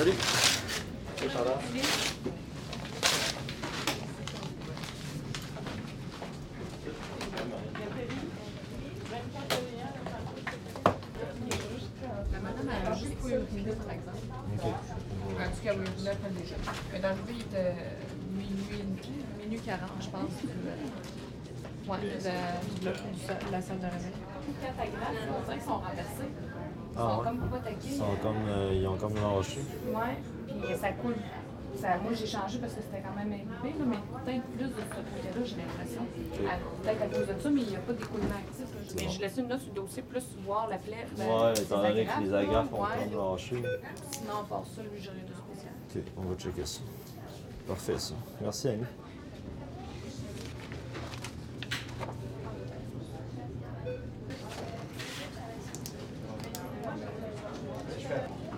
Salut. Salut, Charlotte. La madame, elle a juste pas eu le rideau, par exemple. OK. En tout cas, oui, vous l'avez déjà. Mais dans le il était minuit, minuit 40, je pense. Ouais, la salle de réveil. Quand ta grave, on dirait qu'ils sont renversés. Ils Ah sont ouais? comme pas taqués. Ils, sont comme, euh, ils ont comme lâché. Ouais, puis ça coule. Ça, moi, j'ai changé parce que c'était quand même là, mais peut-être plus de ce côté-là, j'ai l'impression. Peut-être à cause de ça, mais il n'y a pas d'écoulement actif. là. Mais je laisse une note sur le dossier, plus voir la plaie. la- Ouais, ses étant donné que les agrafes ont Ouais. comme lâché. Sinon, part ça, lui, j'ai rien de spécial. OK, on va checker ça. Parfait, ça. Merci, Annie. Okay.